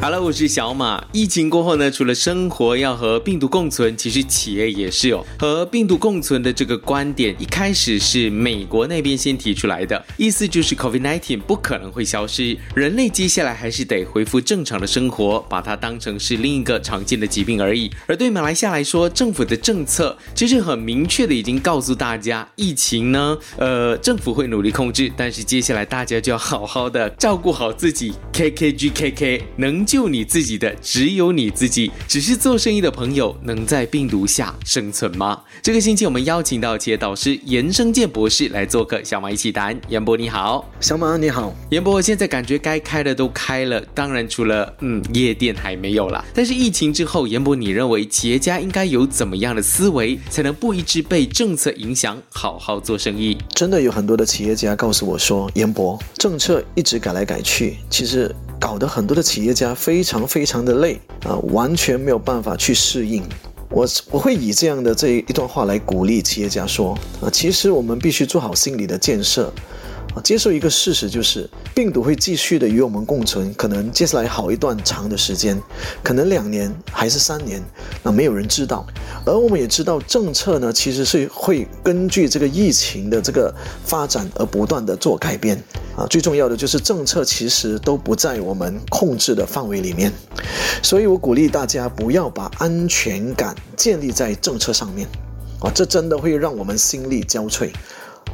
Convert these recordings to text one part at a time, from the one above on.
好了我是小马。疫情过后呢，除了生活要和病毒共存，其实企业也是哦。和病毒共存的这个观点，一开始是美国那边先提出来的，意思就是 COVID-19 不可能会消失，人类接下来还是得恢复正常的生活，把它当成是另一个常见的疾病而已。而对马来西亚来说，政府的政策其实很明确的已经告诉大家，疫情呢，呃，政府会努力控制，但是接下来大家就要好好的照顾好自己。，KKGKK 能救。你自己的，只有你自己。只是做生意的朋友能在病毒下生存吗？这个星期我们邀请到企业导师严生健博士来做客，小马一起谈。严博你好，小马你好。严博，现在感觉该开的都开了，当然除了嗯夜店还没有啦。但是疫情之后，严博你认为企业家应该有怎么样的思维，才能不一直被政策影响，好好做生意？真的有很多的企业家告诉我说，严博，政策一直改来改去，其实。搞得很多的企业家非常非常的累啊，完全没有办法去适应。我我会以这样的这一段话来鼓励企业家说啊，其实我们必须做好心理的建设。接受一个事实，就是病毒会继续的与我们共存，可能接下来好一段长的时间，可能两年还是三年，那没有人知道。而我们也知道，政策呢其实是会根据这个疫情的这个发展而不断的做改变啊。最重要的就是政策其实都不在我们控制的范围里面，所以我鼓励大家不要把安全感建立在政策上面啊，这真的会让我们心力交瘁。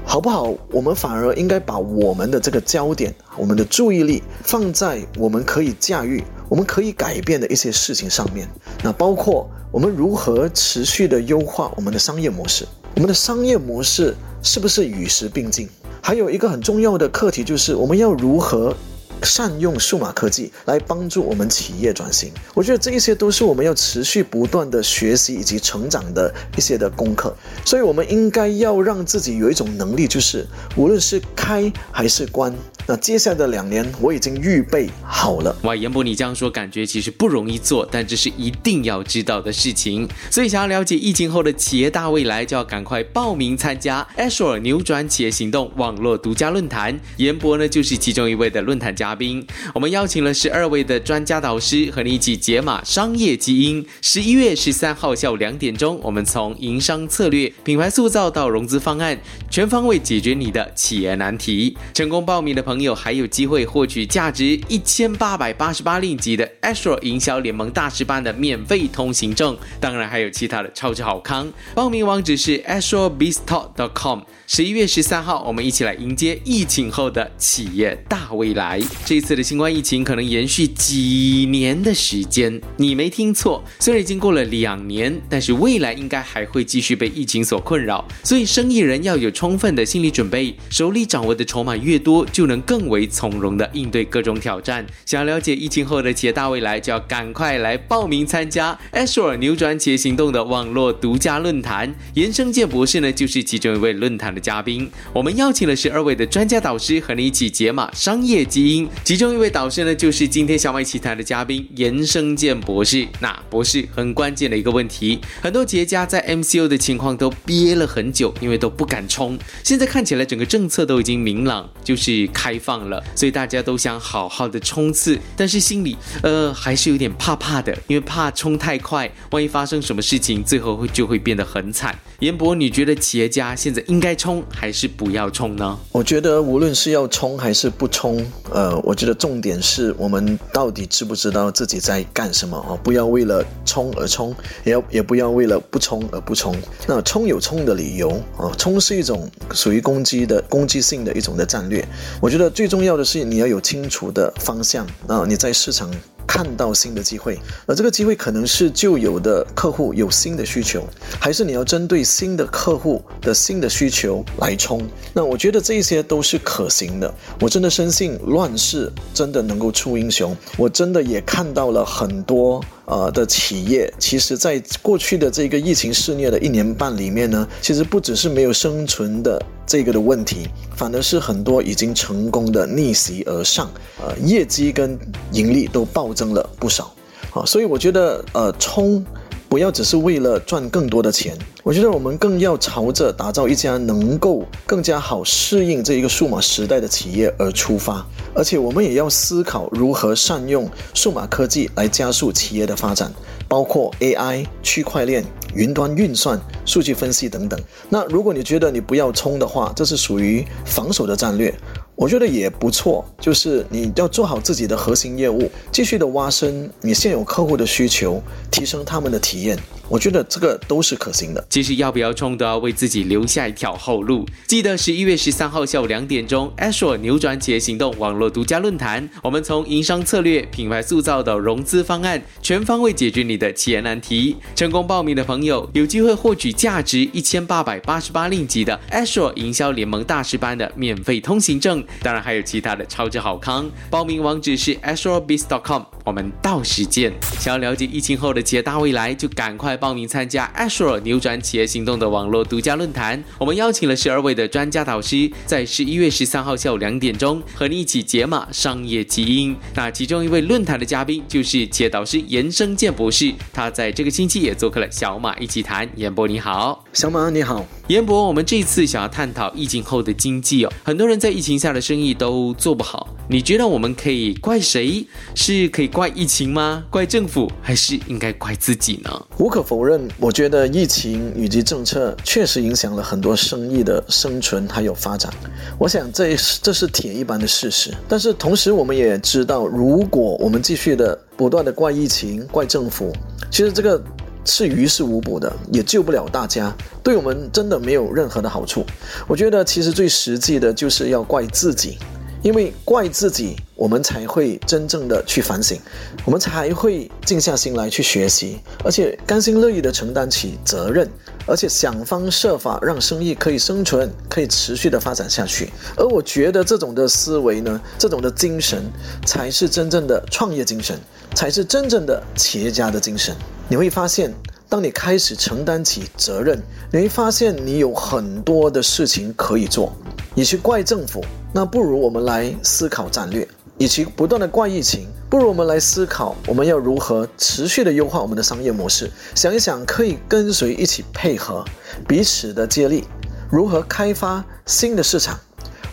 好不好？我们反而应该把我们的这个焦点、我们的注意力放在我们可以驾驭、我们可以改变的一些事情上面。那包括我们如何持续的优化我们的商业模式，我们的商业模式是不是与时并进？还有一个很重要的课题就是我们要如何。善用数码科技来帮助我们企业转型，我觉得这一些都是我们要持续不断的学习以及成长的一些的功课，所以我们应该要让自己有一种能力，就是无论是开还是关。那接下来的两年，我已经预备好了。哇，严博，你这样说，感觉其实不容易做，但这是一定要知道的事情。所以，想要了解疫情后的企业大未来，就要赶快报名参加 Azure 扭转企业行动网络独家论坛。严博呢，就是其中一位的论坛嘉宾。我们邀请了十二位的专家导师，和你一起解码商业基因。十一月十三号下午两点钟，我们从营商策略、品牌塑造到融资方案，全方位解决你的企业难题。成功报名的朋友。朋友还有机会获取价值一千八百八十八令吉的 Astro 营销联盟大师班的免费通行证，当然还有其他的超级好康。报名网址是 astrobiztalk.com。十一月十三号，我们一起来迎接疫情后的企业大未来。这次的新冠疫情可能延续几年的时间，你没听错，虽然已经过了两年，但是未来应该还会继续被疫情所困扰。所以，生意人要有充分的心理准备，手里掌握的筹码越多，就能更为从容的应对各种挑战。想要了解疫情后的企业大未来，就要赶快来报名参加 Azure 扭转企业行动的网络独家论坛。严生健博士呢，就是其中一位论坛的。嘉宾，我们邀请了十二位的专家导师和你一起解码商业基因。其中一位导师呢，就是今天小麦奇谈的嘉宾严生健博士。那博士很关键的一个问题，很多企业家在 MCO 的情况都憋了很久，因为都不敢冲。现在看起来整个政策都已经明朗，就是开放了，所以大家都想好好的冲刺，但是心里呃还是有点怕怕的，因为怕冲太快，万一发生什么事情，最后会就会变得很惨。严博，你觉得企业家现在应该冲？还是不要冲呢？我觉得无论是要冲还是不冲，呃，我觉得重点是我们到底知不知道自己在干什么啊？不要为了冲而冲，也要也不要为了不冲而不冲。那冲有冲的理由啊，冲是一种属于攻击的攻击性的一种的战略。我觉得最重要的是你要有清楚的方向啊，你在市场。看到新的机会，而这个机会可能是旧有的客户有新的需求，还是你要针对新的客户的新的需求来冲？那我觉得这些都是可行的。我真的深信乱世真的能够出英雄。我真的也看到了很多。呃的企业，其实在过去的这个疫情肆虐的一年半里面呢，其实不只是没有生存的这个的问题，反而是很多已经成功的逆袭而上，呃，业绩跟盈利都暴增了不少，啊，所以我觉得呃冲。不要只是为了赚更多的钱。我觉得我们更要朝着打造一家能够更加好适应这一个数码时代的企业而出发，而且我们也要思考如何善用数码科技来加速企业的发展，包括 AI、区块链、云端运算、数据分析等等。那如果你觉得你不要冲的话，这是属于防守的战略。我觉得也不错，就是你要做好自己的核心业务，继续的挖深你现有客户的需求，提升他们的体验。我觉得这个都是可行的。其实要不要冲都要为自己留下一条后路。记得十一月十三号下午两点钟，Ashore 扭转企业行动网络独家论坛，我们从营商策略、品牌塑造到融资方案，全方位解决你的企业难题。成功报名的朋友有机会获取价值一千八百八十八令吉的 Ashore 营销联盟大师班的免费通行证，当然还有其他的超值好康。报名网址是 ashorebiz.com，我们到时见。想要了解疫情后的企业大未来，就赶快。报名参加 Ashore 扭转企业行动的网络独家论坛，我们邀请了十二位的专家导师，在十一月十三号下午两点钟和你一起解码商业基因。那其中一位论坛的嘉宾就是企业导师严生健博士，他在这个星期也做客了小马一起谈。严博你好，小马你好，严博，我们这次想要探讨疫情后的经济哦，很多人在疫情下的生意都做不好，你觉得我们可以怪谁？是可以怪疫情吗？怪政府，还是应该怪自己呢？无可。否认，我觉得疫情以及政策确实影响了很多生意的生存还有发展。我想这这是铁一般的事实。但是同时，我们也知道，如果我们继续的不断的怪疫情、怪政府，其实这个是于事无补的，也救不了大家，对我们真的没有任何的好处。我觉得其实最实际的就是要怪自己。因为怪自己，我们才会真正的去反省，我们才会静下心来去学习，而且甘心乐意的承担起责任，而且想方设法让生意可以生存，可以持续的发展下去。而我觉得这种的思维呢，这种的精神，才是真正的创业精神，才是真正的企业家的精神。你会发现，当你开始承担起责任，你会发现你有很多的事情可以做。你去怪政府，那不如我们来思考战略；与其不断的怪疫情，不如我们来思考我们要如何持续的优化我们的商业模式。想一想，可以跟随一起配合，彼此的接力，如何开发新的市场，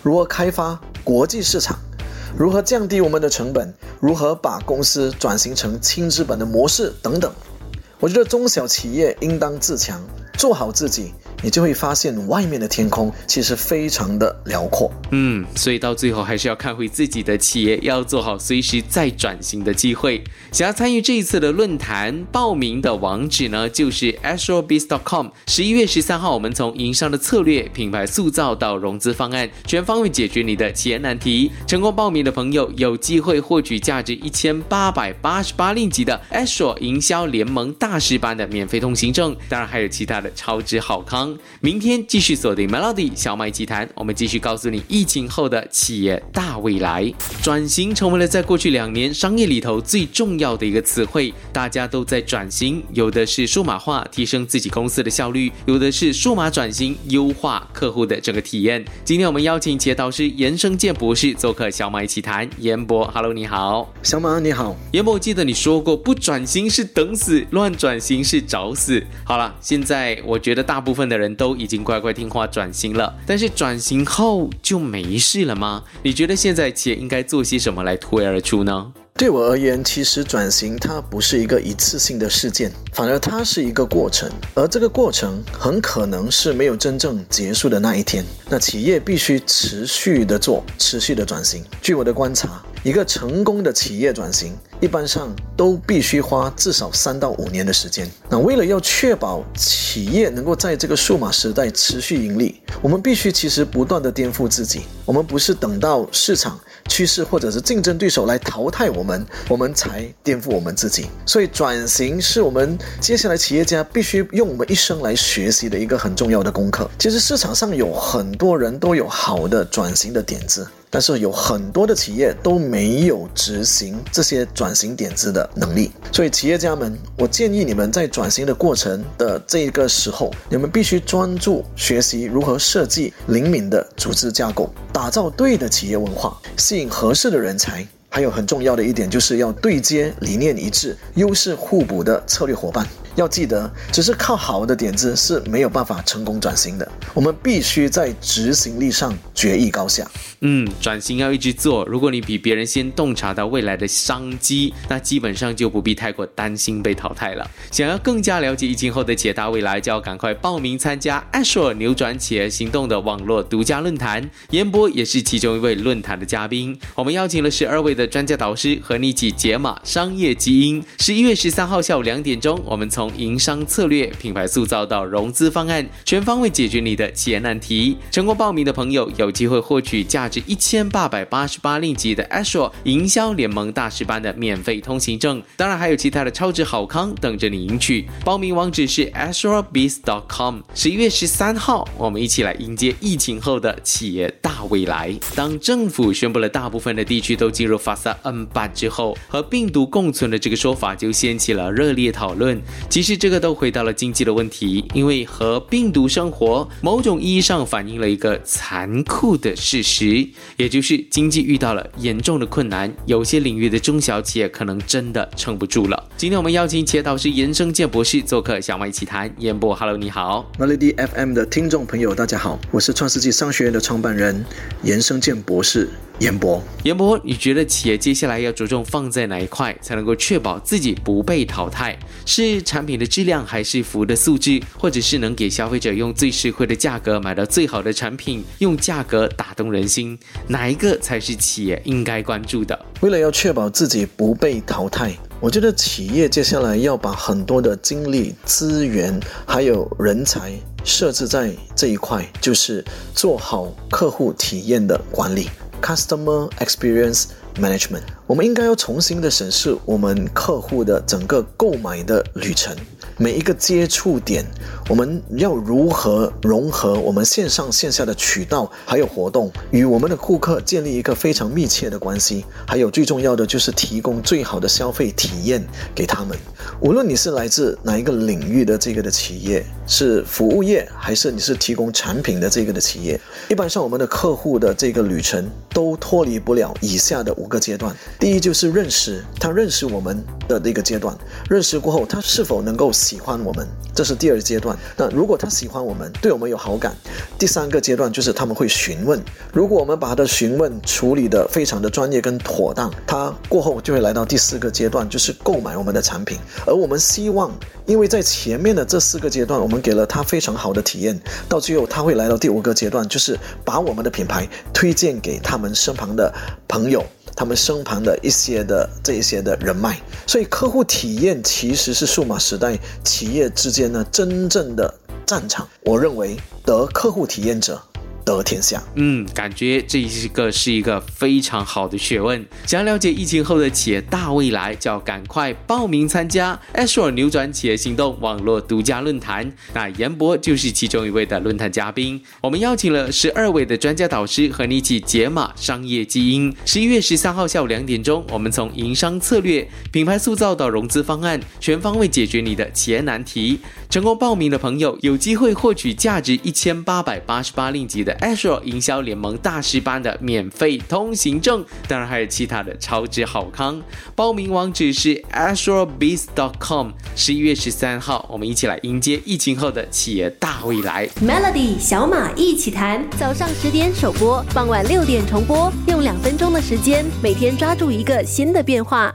如何开发国际市场，如何降低我们的成本，如何把公司转型成轻资本的模式等等。我觉得中小企业应当自强，做好自己。你就会发现，外面的天空其实非常的辽阔。嗯，所以到最后还是要看回自己的企业，要做好随时再转型的机会。想要参与这一次的论坛，报名的网址呢，就是 astrobees.com。十一月十三号，我们从营商的策略、品牌塑造到融资方案，全方位解决你的企业难题。成功报名的朋友有机会获取价值一千八百八十八令吉的 Astro 营销联盟大师班的免费通行证，当然还有其他的超值好康。明天继续锁定 Melody 小麦集团，我们继续告诉你疫情后的企业大未来。转型成为了在过去两年商业里头最重要的一个词汇，大家都在转型，有的是数码化提升自己公司的效率，有的是数码转型优化客户的整个体验。今天我们邀请企业导师严生健博士做客小马一起谈。严博，Hello，你好。小马你好。严博，我记得你说过，不转型是等死，乱转型是找死。好了，现在我觉得大部分的。人都已经乖乖听话转型了，但是转型后就没事了吗？你觉得现在企业应该做些什么来突围而出呢？对我而言，其实转型它不是一个一次性的事件，反而它是一个过程，而这个过程很可能是没有真正结束的那一天。那企业必须持续的做，持续的转型。据我的观察，一个成功的企业转型，一般上都必须花至少三到五年的时间。那为了要确保企业能够在这个数码时代持续盈利，我们必须其实不断的颠覆自己。我们不是等到市场。趋势或者是竞争对手来淘汰我们，我们才颠覆我们自己。所以转型是我们接下来企业家必须用我们一生来学习的一个很重要的功课。其实市场上有很多人都有好的转型的点子。但是有很多的企业都没有执行这些转型点子的能力，所以企业家们，我建议你们在转型的过程的这个时候，你们必须专注学习如何设计灵敏的组织架构，打造对的企业文化，吸引合适的人才。还有很重要的一点，就是要对接理念一致、优势互补的策略伙伴。要记得，只是靠好的点子是没有办法成功转型的。我们必须在执行力上决一高下。嗯，转型要一直做。如果你比别人先洞察到未来的商机，那基本上就不必太过担心被淘汰了。想要更加了解疫情后的企业未来，就要赶快报名参加 Ashore 扭转企业行动的网络独家论坛。严波也是其中一位论坛的嘉宾。我们邀请了十二位的专家导师和你一起解码商业基因。十一月十三号下午两点钟，我们从营商策略、品牌塑造到融资方案，全方位解决你的企业难题。成功报名的朋友有机会获取价值一千八百八十八令吉的 Ashore 营销联盟大师班的免费通行证，当然还有其他的超值好康等着你赢取。报名网址是 ashorebiz.com。十一月十三号，我们一起来迎接疫情后的企业大未来。当政府宣布了大部分的地区都进入 Fasa N 版之后，和病毒共存的这个说法就掀起了热烈讨论。其实这个都回到了经济的问题，因为和病毒生活，某种意义上反映了一个残酷的事实，也就是经济遇到了严重的困难，有些领域的中小企业可能真的撑不住了。今天我们邀请企业导师严生健博士做客，小麦奇谈。严博，Hello，你好。Melody FM 的听众朋友，大家好，我是创世纪商学院的创办人严生健博士。严博，严博，你觉得企业接下来要着重放在哪一块，才能够确保自己不被淘汰？是产品的质量，还是服务的素质，或者是能给消费者用最实惠的价格买到最好的产品，用价格打动人心？哪一个才是企业应该关注的？为了要确保自己不被淘汰，我觉得企业接下来要把很多的精力、资源还有人才设置在这一块，就是做好客户体验的管理。Customer Experience Management，我们应该要重新的审视我们客户的整个购买的旅程，每一个接触点，我们要如何融合我们线上线下的渠道还有活动，与我们的顾客建立一个非常密切的关系。还有最重要的就是提供最好的消费体验给他们。无论你是来自哪一个领域的这个的企业，是服务业还是你是提供产品的这个的企业，一般上我们的客户的这个旅程都脱离不了以下的五个阶段。第一就是认识，他认识我们的那个阶段，认识过后他是否能够喜欢我们，这是第二阶段。那如果他喜欢我们，对我们有好感，第三个阶段就是他们会询问。如果我们把他的询问处理的非常的专业跟妥当，他过后就会来到第四个阶段，就是购买我们的产品。而我们希望，因为在前面的这四个阶段，我们给了他非常好的体验，到最后他会来到第五个阶段，就是把我们的品牌推荐给他们身旁的朋友，他们身旁的一些的这一些的人脉。所以，客户体验其实是数码时代企业之间呢真正的战场。我认为得客户体验者。得天下，嗯，感觉这一个是一个非常好的学问。想要了解疫情后的企业大未来，就要赶快报名参加 Ashore 扭转企业行动网络独家论坛。那严博就是其中一位的论坛嘉宾。我们邀请了十二位的专家导师和你一起解码商业基因。十一月十三号下午两点钟，我们从营商策略、品牌塑造到融资方案，全方位解决你的企业难题。成功报名的朋友有机会获取价值一千八百八十八令吉的 Ashore 营销联盟大师班的免费通行证，当然还有其他的超值好康。报名网址是 ashorebiz.com。十一月十三号，我们一起来迎接疫情后的企业大未来。Melody 小马一起谈，早上十点首播，傍晚六点重播，用两分钟的时间，每天抓住一个新的变化。